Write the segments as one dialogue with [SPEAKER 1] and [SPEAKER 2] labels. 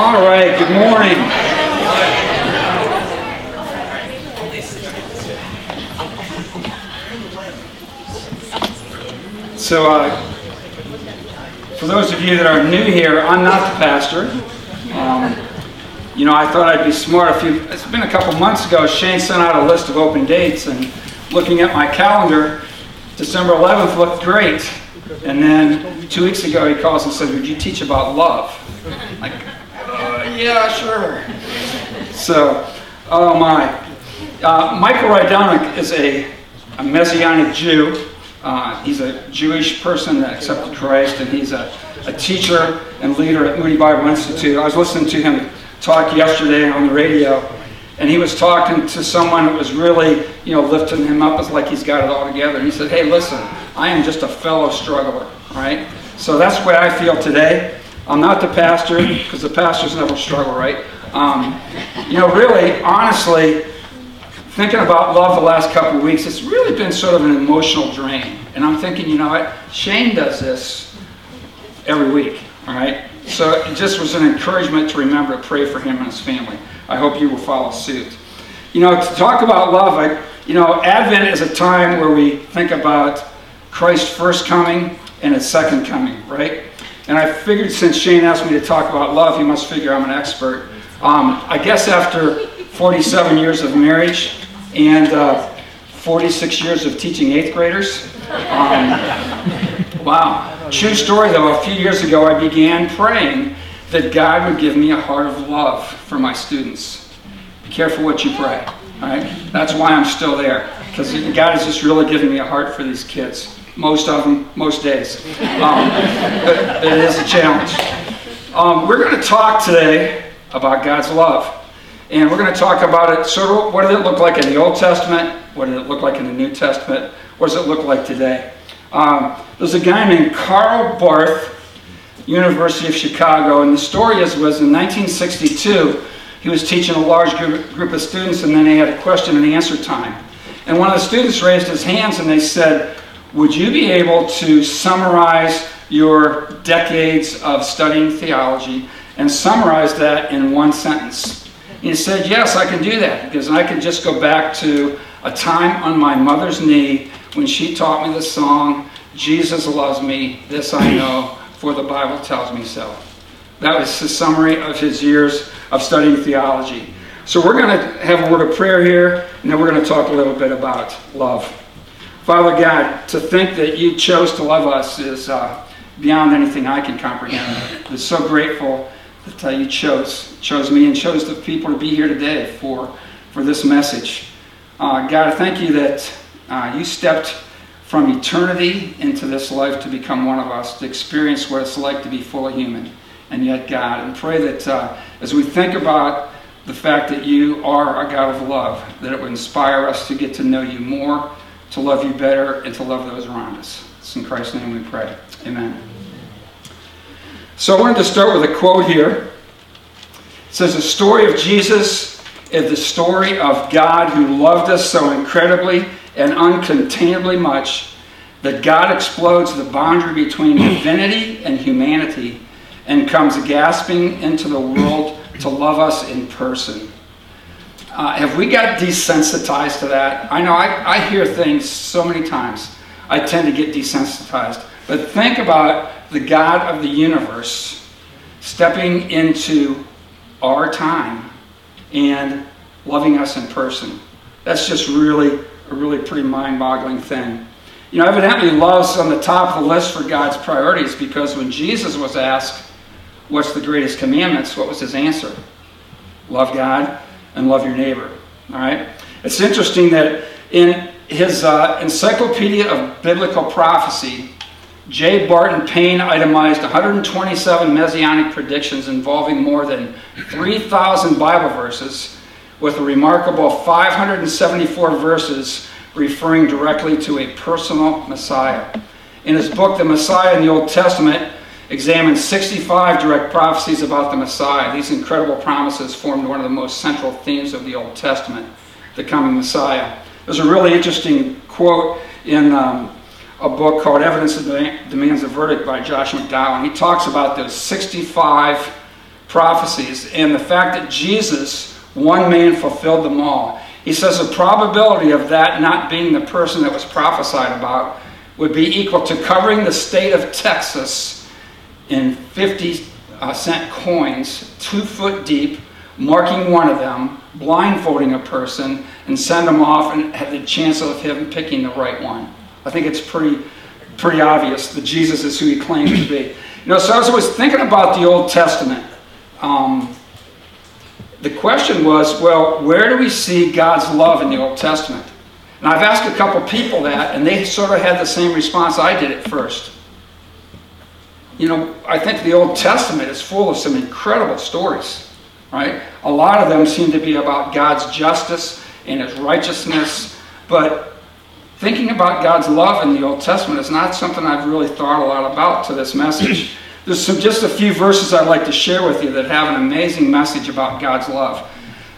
[SPEAKER 1] All right, good morning. So, uh, for those of you that are new here, I'm not the pastor. Um, you know, I thought I'd be smart. A few, it's been a couple months ago. Shane sent out a list of open dates, and looking at my calendar, December 11th looked great. And then two weeks ago, he calls and says, "Would you teach about love?" Like, yeah, sure. So, oh my. Uh, Michael Rydelnik is a, a Messianic Jew. Uh, he's a Jewish person that accepted Christ, and he's a, a teacher and leader at Moody Bible Institute. I was listening to him talk yesterday on the radio, and he was talking to someone that was really, you know, lifting him up as like he's got it all together. And he said, "Hey, listen, I am just a fellow struggler, right? So that's way I feel today. I'm not the pastor because the pastors never struggle, right? Um, you know, really, honestly, thinking about love the last couple of weeks, it's really been sort of an emotional drain. And I'm thinking, you know what? Shane does this every week, all right? So it just was an encouragement to remember to pray for him and his family. I hope you will follow suit. You know, to talk about love, I, you know, Advent is a time where we think about Christ's first coming and his second coming, right? And I figured since Shane asked me to talk about love, he must figure I'm an expert. Um, I guess after 47 years of marriage and uh, 46 years of teaching eighth graders, um, wow. True story though, a few years ago I began praying that God would give me a heart of love for my students. Be careful what you pray, all right? That's why I'm still there, because God has just really given me a heart for these kids most of them, most days. Um, it, it is a challenge. Um, we're going to talk today about God's love. And we're going to talk about it of what did it look like in the Old Testament? What did it look like in the New Testament? What does it look like today? Um, there's a guy named Karl Barth, University of Chicago, and the story is was in 1962, he was teaching a large group, group of students, and then he had a question and answer time. And one of the students raised his hands and they said, would you be able to summarize your decades of studying theology and summarize that in one sentence? he said, Yes, I can do that because I can just go back to a time on my mother's knee when she taught me the song, Jesus loves me, this I know, for the Bible tells me so. That was the summary of his years of studying theology. So we're going to have a word of prayer here, and then we're going to talk a little bit about love. Father God, to think that you chose to love us is uh, beyond anything I can comprehend. I'm so grateful that uh, you chose chose me and chose the people to be here today for, for this message. Uh, God, I thank you that uh, you stepped from eternity into this life to become one of us, to experience what it's like to be fully human and yet God. And pray that uh, as we think about the fact that you are a God of love, that it would inspire us to get to know you more to love you better, and to love those around us. It's in Christ's name we pray. Amen. So I wanted to start with a quote here. It says, The story of Jesus is the story of God who loved us so incredibly and uncontainably much that God explodes the boundary between divinity and humanity and comes gasping into the world to love us in person. Uh, have we got desensitized to that? I know I, I hear things so many times. I tend to get desensitized. But think about the God of the universe stepping into our time and loving us in person. That's just really a really pretty mind-boggling thing. You know, evidently love's on the top of the list for God's priorities because when Jesus was asked, what's the greatest commandments, what was his answer? Love God and love your neighbor. All right? It's interesting that in his uh, Encyclopedia of Biblical Prophecy, J. Barton Payne itemized 127 messianic predictions involving more than 3,000 Bible verses, with a remarkable 574 verses referring directly to a personal Messiah. In his book, The Messiah in the Old Testament, examined 65 direct prophecies about the Messiah. These incredible promises formed one of the most central themes of the Old Testament, the coming Messiah. There's a really interesting quote in um, a book called Evidence Demands a Verdict by Josh McDowell. He talks about those 65 prophecies, and the fact that Jesus, one man, fulfilled them all. He says the probability of that not being the person that was prophesied about would be equal to covering the state of Texas in 50 uh, cent coins, two foot deep, marking one of them, blindfolding a person, and send them off and have the chance of him picking the right one. I think it's pretty, pretty obvious that Jesus is who he claims to be. You know, so as I was thinking about the Old Testament, um, the question was, well, where do we see God's love in the Old Testament? And I've asked a couple people that, and they sort of had the same response I did at first. You know, I think the Old Testament is full of some incredible stories, right? A lot of them seem to be about God's justice and his righteousness, but thinking about God's love in the Old Testament is not something I've really thought a lot about to this message. There's some, just a few verses I'd like to share with you that have an amazing message about God's love.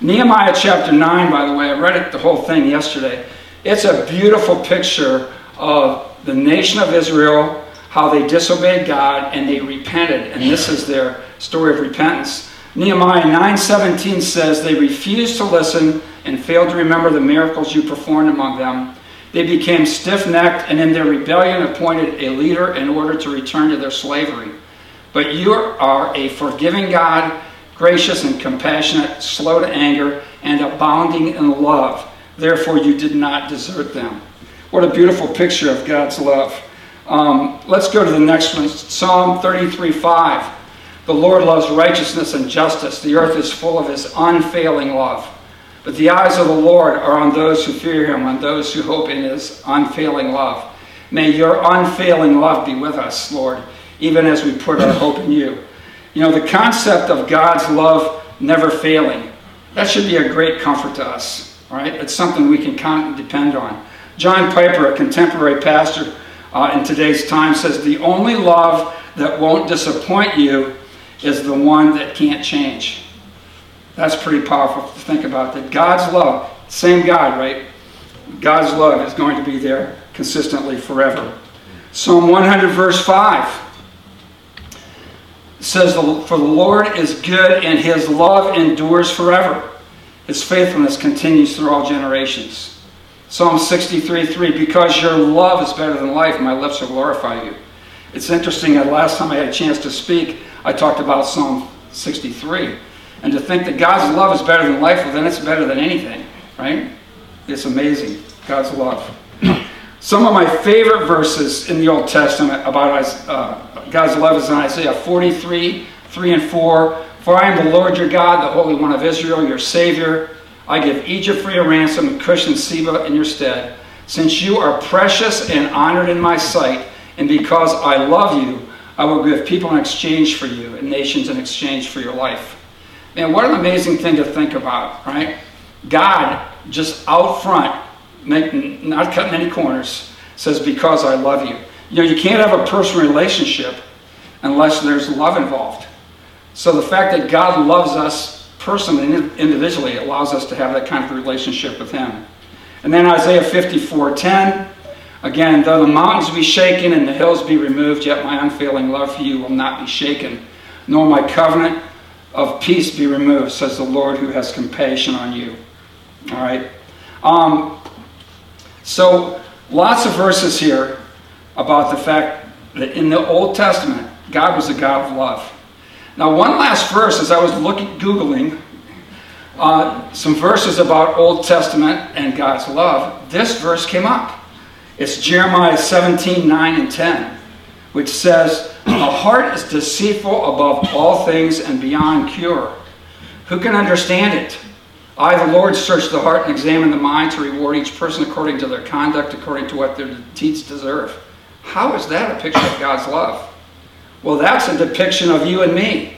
[SPEAKER 1] Nehemiah chapter 9, by the way, I read it the whole thing yesterday. It's a beautiful picture of the nation of Israel, how they disobeyed God and they repented, and this is their story of repentance. Nehemiah 9:17 says they refused to listen and failed to remember the miracles you performed among them. They became stiff-necked and in their rebellion appointed a leader in order to return to their slavery. But you are a forgiving God, gracious and compassionate, slow to anger, and abounding in love Therefore, you did not desert them. What a beautiful picture of God's love. Um, let's go to the next one Psalm 33 5. The Lord loves righteousness and justice. The earth is full of his unfailing love. But the eyes of the Lord are on those who fear him, on those who hope in his unfailing love. May your unfailing love be with us, Lord, even as we put our hope in you. You know, the concept of God's love never failing, that should be a great comfort to us. Right, It's something we can count and depend on. John Piper, a contemporary pastor uh, in today's time, says the only love that won't disappoint you is the one that can't change. That's pretty powerful to think about. That God's love, same God, right? God's love is going to be there consistently forever. Psalm 100, verse 5 says, For the Lord is good and his love endures forever. His faithfulness continues through all generations. Psalm 63 3 Because your love is better than life, my lips will glorify you. It's interesting that last time I had a chance to speak, I talked about Psalm 63. And to think that God's love is better than life, well, then it's better than anything, right? It's amazing, God's love. Some of my favorite verses in the Old Testament about uh, God's love is in Isaiah 43 3 and 4. For I am the Lord your God, the Holy One of Israel, your Savior. I give Egypt for your ransom and Cush and Seba in your stead. Since you are precious and honored in my sight, and because I love you, I will give people in exchange for you and nations in exchange for your life. Man, what an amazing thing to think about, right? God, just out front, not cutting any corners, says, Because I love you. You know, you can't have a personal relationship unless there's love involved. So the fact that God loves us personally and individually allows us to have that kind of relationship with Him. And then Isaiah 54 10. Again, though the mountains be shaken and the hills be removed, yet my unfailing love for you will not be shaken, nor my covenant of peace be removed, says the Lord who has compassion on you. All right. Um, so, lots of verses here about the fact that in the Old Testament, God was a God of love. Now, one last verse, as I was looking, Googling uh, some verses about Old Testament and God's love, this verse came up. It's Jeremiah 17, 9 and 10, which says, The heart is deceitful above all things and beyond cure. Who can understand it? I, the Lord, search the heart and examine the mind to reward each person according to their conduct, according to what their deeds deserve. How is that a picture of God's love? Well, that's a depiction of you and me.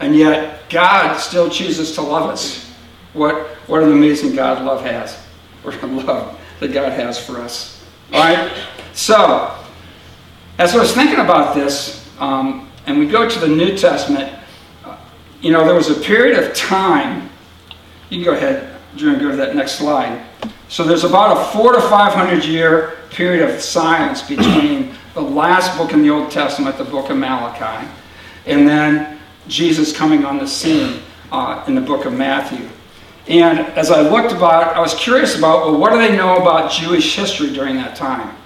[SPEAKER 1] And yet, God still chooses to love us. What, what an amazing God love has. A love that God has for us. All right? So, as I was thinking about this, um, and we go to the New Testament, uh, you know, there was a period of time. You can go ahead, Drew, and go to that next slide. So there's about a four to five hundred year period of silence between the last book in the Old Testament, the book of Malachi, and then Jesus coming on the scene uh, in the book of Matthew. And as I looked about, I was curious about, well, what do they know about Jewish history during that time?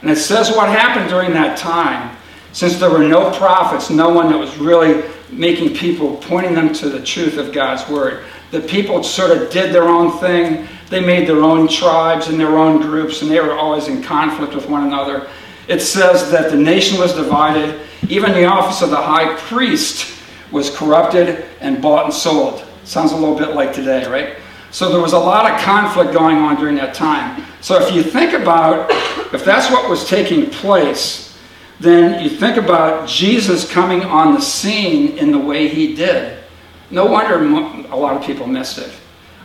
[SPEAKER 1] And it says what happened during that time, since there were no prophets, no one that was really making people, pointing them to the truth of God's word. The people sort of did their own thing. They made their own tribes and their own groups, and they were always in conflict with one another. It says that the nation was divided. Even the office of the high priest was corrupted and bought and sold. Sounds a little bit like today, right? So there was a lot of conflict going on during that time. So if you think about, if that's what was taking place, then you think about Jesus coming on the scene in the way he did. No wonder a lot of people missed it.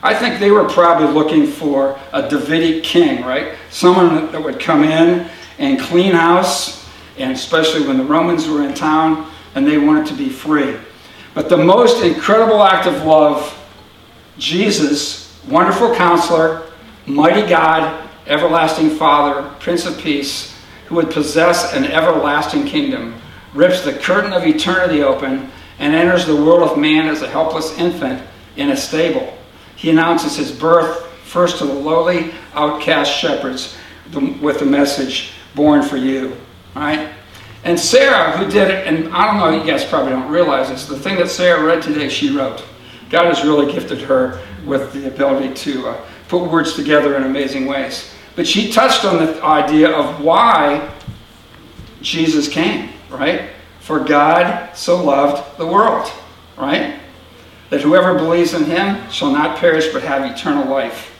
[SPEAKER 1] I think they were probably looking for a Davidic king, right? Someone that would come in and clean house, and especially when the Romans were in town and they wanted to be free. But the most incredible act of love, Jesus, wonderful counselor, mighty God, everlasting Father, Prince of Peace, who would possess an everlasting kingdom, rips the curtain of eternity open and enters the world of man as a helpless infant in a stable. He announces his birth first to the lowly, outcast shepherds with the message, born for you. Right? And Sarah, who did it, and I don't know, you guys probably don't realize this, the thing that Sarah read today, she wrote. God has really gifted her with the ability to uh, put words together in amazing ways. But she touched on the idea of why Jesus came, right? For God so loved the world, right? That whoever believes in him shall not perish but have eternal life.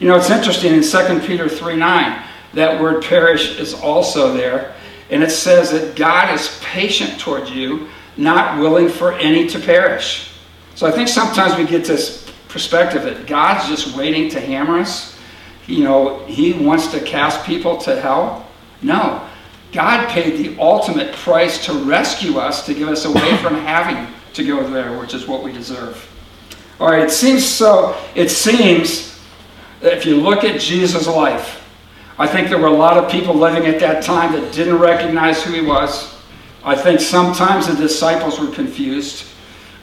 [SPEAKER 1] You know, it's interesting in 2 Peter 3 9, that word perish is also there. And it says that God is patient toward you, not willing for any to perish. So I think sometimes we get this perspective that God's just waiting to hammer us you know, he wants to cast people to hell? No. God paid the ultimate price to rescue us, to give us away from having to go there, which is what we deserve. All right, it seems so, it seems that if you look at Jesus' life, I think there were a lot of people living at that time that didn't recognize who he was. I think sometimes the disciples were confused,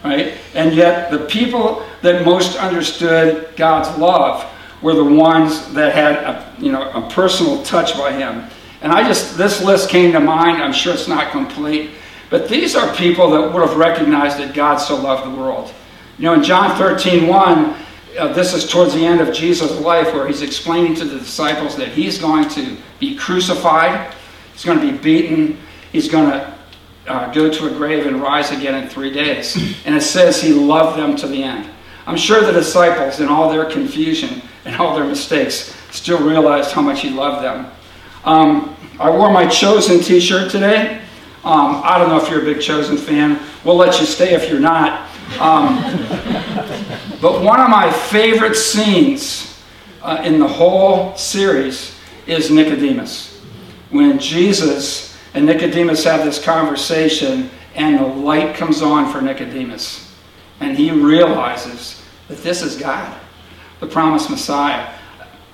[SPEAKER 1] right? And yet the people that most understood God's love were the ones that had a, you know, a personal touch by him. And I just, this list came to mind. I'm sure it's not complete. But these are people that would have recognized that God so loved the world. You know, in John 13, 1, uh, this is towards the end of Jesus' life where he's explaining to the disciples that he's going to be crucified, he's going to be beaten, he's going to uh, go to a grave and rise again in three days. And it says he loved them to the end. I'm sure the disciples, in all their confusion, and all their mistakes, still realized how much he loved them. Um, I wore my Chosen t shirt today. Um, I don't know if you're a big Chosen fan. We'll let you stay if you're not. Um, but one of my favorite scenes uh, in the whole series is Nicodemus. When Jesus and Nicodemus have this conversation, and the light comes on for Nicodemus, and he realizes that this is God the promised Messiah.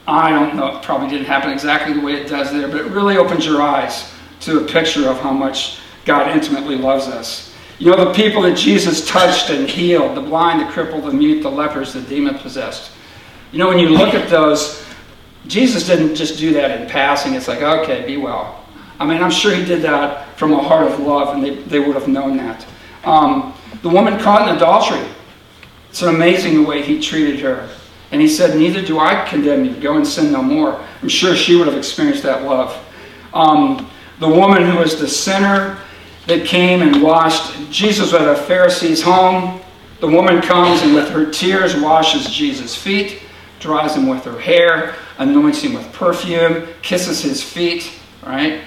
[SPEAKER 1] I don't know, it probably didn't happen exactly the way it does there, but it really opens your eyes to a picture of how much God intimately loves us. You know, the people that Jesus touched and healed the blind, the crippled, the mute, the lepers, the demon possessed. You know, when you look at those, Jesus didn't just do that in passing. It's like, okay, be well. I mean, I'm sure he did that from a heart of love, and they, they would have known that. Um, the woman caught in adultery, it's an amazing the way he treated her. And he said, Neither do I condemn you. Go and sin no more. I'm sure she would have experienced that love. Um, the woman who was the sinner that came and washed, Jesus at a Pharisee's home. The woman comes and with her tears washes Jesus' feet, dries him with her hair, anoints him with perfume, kisses his feet, right?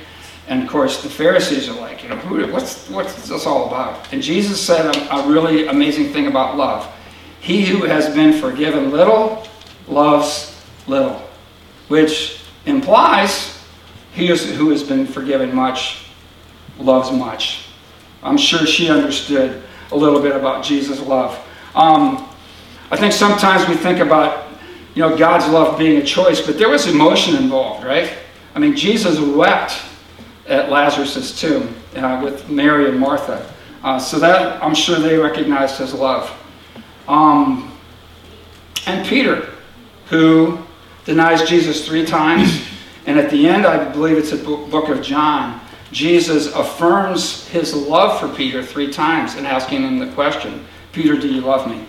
[SPEAKER 1] And of course, the Pharisees are like, you know, who, what's, what's this all about? And Jesus said a, a really amazing thing about love. He who has been forgiven little loves little, which implies he who has been forgiven much loves much. I'm sure she understood a little bit about Jesus' love. Um, I think sometimes we think about, you know, God's love being a choice, but there was emotion involved, right? I mean, Jesus wept at Lazarus' tomb uh, with Mary and Martha. Uh, so that I'm sure they recognized as love. Um, and Peter, who denies Jesus three times. And at the end, I believe it's a book of John, Jesus affirms his love for Peter three times and asking him the question Peter, do you love me?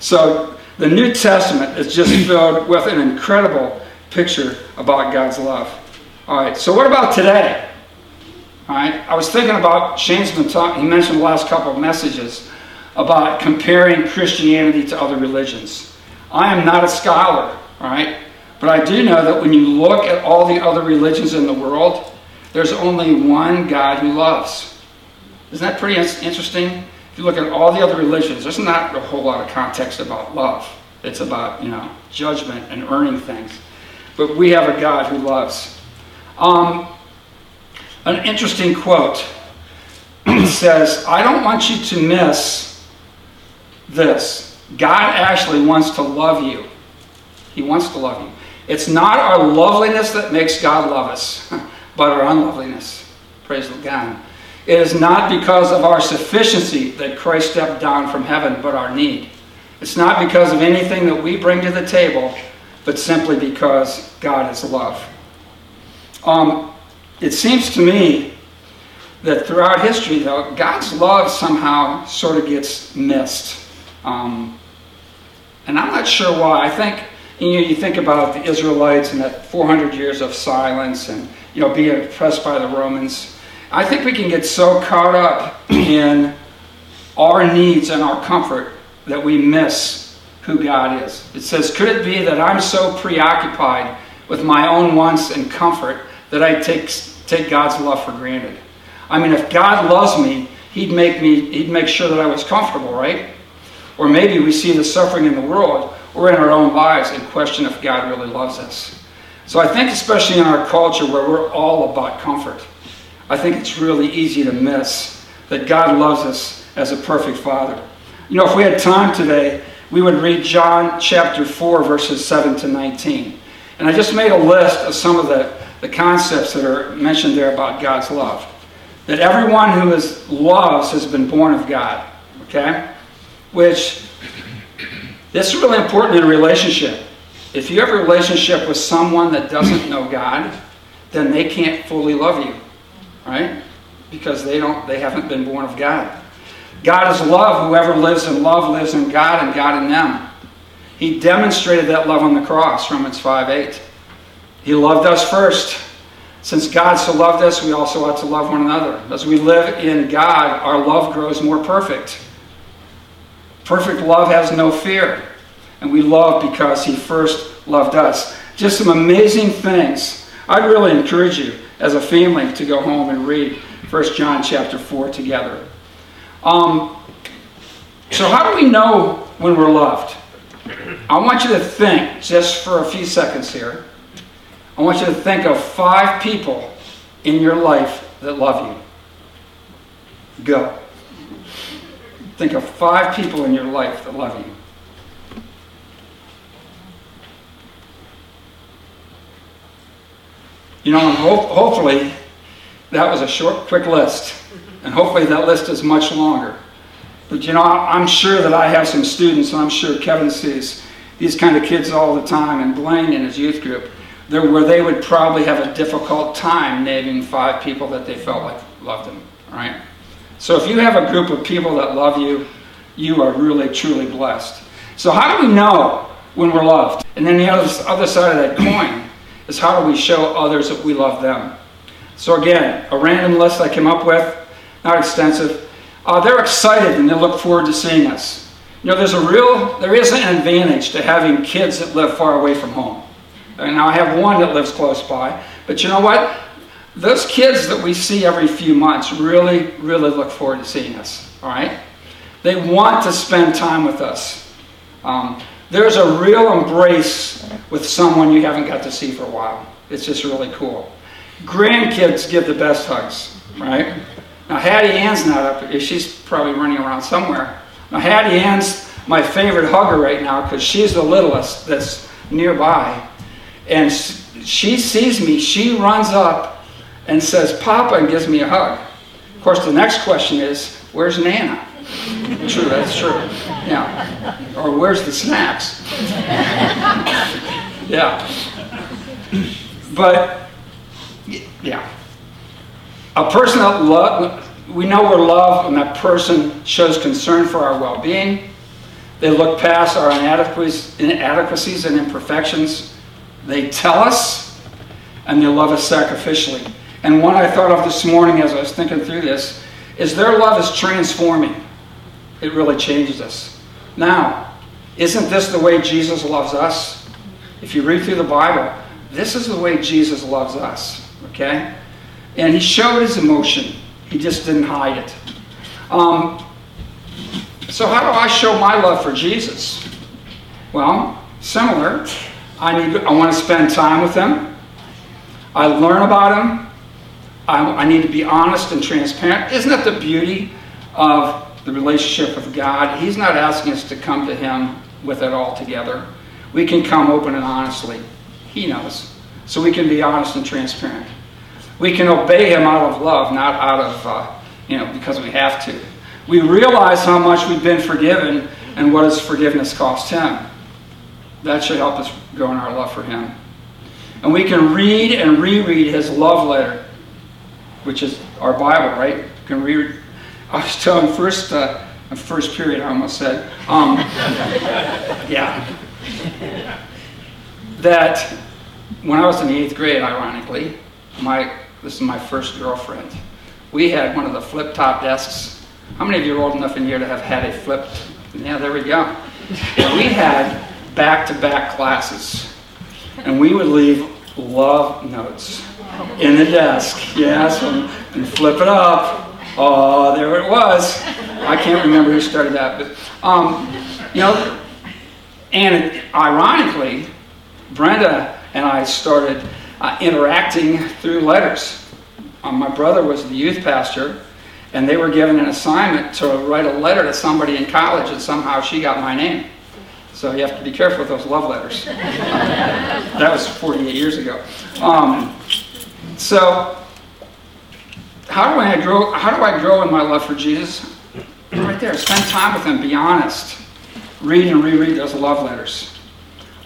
[SPEAKER 1] So the New Testament is just filled with an incredible picture about God's love. All right, so what about today? All right, I was thinking about, Shane's been talking, he mentioned the last couple of messages about comparing Christianity to other religions. I am not a scholar, all right, but I do know that when you look at all the other religions in the world, there's only one God who loves. Isn't that pretty interesting? If you look at all the other religions, there's not a whole lot of context about love. It's about, you know, judgment and earning things. But we have a God who loves. Um, an interesting quote says, I don't want you to miss this. God actually wants to love you. He wants to love you. It's not our loveliness that makes God love us, but our unloveliness. Praise God. It is not because of our sufficiency that Christ stepped down from heaven, but our need. It's not because of anything that we bring to the table, but simply because God is love. Um, it seems to me that throughout history, though, God's love somehow sort of gets missed. Um, and I'm not sure why. I think you, know, you think about the Israelites and that 400 years of silence and you know being oppressed by the Romans. I think we can get so caught up in our needs and our comfort that we miss who God is. It says, Could it be that I'm so preoccupied with my own wants and comfort that I take, take God's love for granted? I mean, if God loves me, He'd make me, He'd make sure that I was comfortable, right? Or maybe we see the suffering in the world or in our own lives and question if God really loves us. So I think, especially in our culture where we're all about comfort, I think it's really easy to miss that God loves us as a perfect Father. You know, if we had time today, we would read John chapter 4, verses 7 to 19. And I just made a list of some of the, the concepts that are mentioned there about God's love. That everyone who is loves has been born of God. Okay? Which this is really important in a relationship. If you have a relationship with someone that doesn't know God, then they can't fully love you, right? Because they don't they haven't been born of God. God is love. Whoever lives in love lives in God and God in them. He demonstrated that love on the cross, Romans 5 8. He loved us first. Since God so loved us, we also ought to love one another. As we live in God, our love grows more perfect. Perfect love has no fear. And we love because he first loved us. Just some amazing things. I'd really encourage you as a family to go home and read 1 John chapter 4 together. Um, so, how do we know when we're loved? I want you to think, just for a few seconds here, I want you to think of five people in your life that love you. Go. Think of five people in your life that love you. You know, ho- hopefully that was a short, quick list. And hopefully that list is much longer. But you know, I'm sure that I have some students, and I'm sure Kevin sees these kind of kids all the time, and Blaine in his youth group, where they would probably have a difficult time naming five people that they felt like loved them, right? So if you have a group of people that love you, you are really, truly blessed. So how do we know when we're loved? And then the other, other side of that coin is how do we show others that we love them? So again, a random list I came up with, not extensive. Uh, they're excited and they look forward to seeing us. You know, there's a real, there is an advantage to having kids that live far away from home. And now I have one that lives close by. But you know what? those kids that we see every few months really, really look forward to seeing us. All right? They want to spend time with us. Um, there's a real embrace with someone you haven't got to see for a while. It's just really cool. Grandkids give the best hugs, right? Now, Hattie Ann's not up. here. She's probably running around somewhere. Now, Hattie Ann's my favorite hugger right now because she's the littlest that's nearby. And she sees me. She runs up and says, Papa, and gives me a hug. Of course, the next question is, Where's Nana? True, that's true. Yeah. Or where's the snacks? yeah. But, yeah. A person that love, we know we're loved when that person shows concern for our well being. They look past our inadequacies and imperfections. They tell us, and they love us sacrificially. And one I thought of this morning as I was thinking through this is their love is transforming. It really changes us. Now, isn't this the way Jesus loves us? If you read through the Bible, this is the way Jesus loves us. Okay? And he showed his emotion, he just didn't hide it. Um, so, how do I show my love for Jesus? Well, similar. I, need, I want to spend time with him. I learn about him. I, I need to be honest and transparent. Isn't that the beauty of the relationship with God? He's not asking us to come to Him with it all together. We can come open and honestly. He knows. So we can be honest and transparent. We can obey Him out of love, not out of, uh, you know, because we have to. We realize how much we've been forgiven and what has forgiveness cost Him. That should help us grow in our love for Him. And we can read and reread His love letter which is our Bible, right? You can read. I was telling first, uh, first period, I almost said. Um, yeah. That when I was in the eighth grade, ironically, my this is my first girlfriend. We had one of the flip top desks. How many of you are old enough in here to have had a flipped? Yeah, there we go. we had back to back classes, and we would leave love notes in the desk. Yes, and, and flip it up. Oh, there it was. I can't remember who started that, but um, you know, and ironically, Brenda and I started uh, interacting through letters. Um, my brother was the youth pastor, and they were given an assignment to write a letter to somebody in college, and somehow she got my name. So you have to be careful with those love letters. That was 48 years ago. Um, so, how do I grow? How do I grow in my love for Jesus? Right there. Spend time with Him. Be honest. Read and reread those love letters.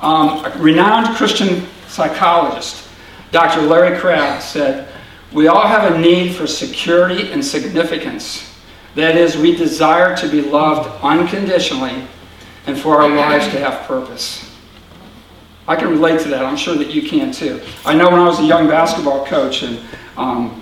[SPEAKER 1] Um, a renowned Christian psychologist, Dr. Larry Crabb, said, "We all have a need for security and significance. That is, we desire to be loved unconditionally, and for our lives to have purpose." I can relate to that. I'm sure that you can too. I know when I was a young basketball coach, and um,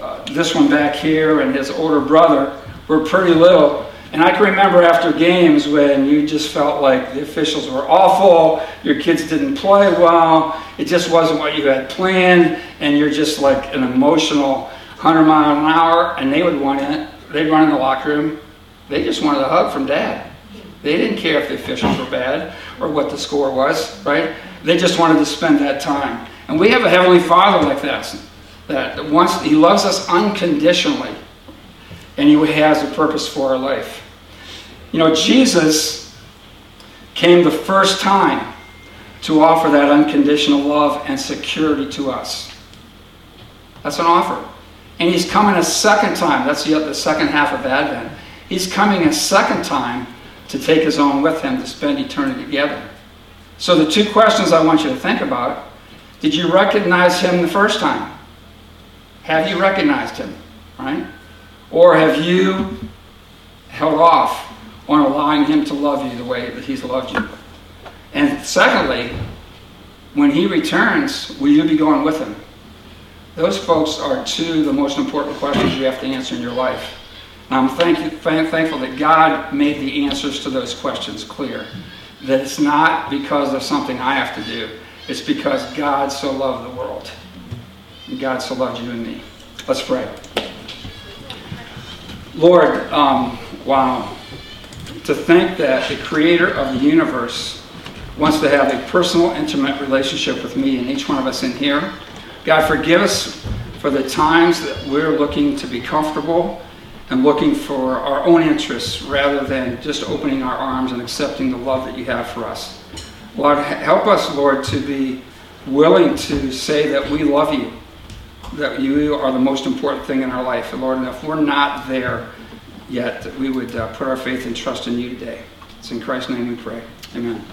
[SPEAKER 1] uh, this one back here and his older brother were pretty little. And I can remember after games when you just felt like the officials were awful, your kids didn't play well, it just wasn't what you had planned, and you're just like an emotional 100 mile an hour, and they would want it. They'd run in the locker room. They just wanted a hug from dad. They didn't care if the officials were bad or what the score was, right? They just wanted to spend that time. And we have a Heavenly Father like that, that wants, He loves us unconditionally, and He has a purpose for our life. You know, Jesus came the first time to offer that unconditional love and security to us. That's an offer. And He's coming a second time. That's the, the second half of Advent. He's coming a second time to take his own with him to spend eternity together. So, the two questions I want you to think about did you recognize him the first time? Have you recognized him? Right? Or have you held off on allowing him to love you the way that he's loved you? And secondly, when he returns, will you be going with him? Those folks are two of the most important questions you have to answer in your life. And I'm thank you, thankful that God made the answers to those questions clear. That it's not because of something I have to do, it's because God so loved the world. And God so loved you and me. Let's pray. Lord, um, wow. To think that the creator of the universe wants to have a personal, intimate relationship with me and each one of us in here. God, forgive us for the times that we're looking to be comfortable and looking for our own interests rather than just opening our arms and accepting the love that you have for us. Lord, help us, Lord, to be willing to say that we love you, that you are the most important thing in our life. And Lord, and if we're not there, yet, that we would uh, put our faith and trust in you today. It's in Christ's name we pray. Amen.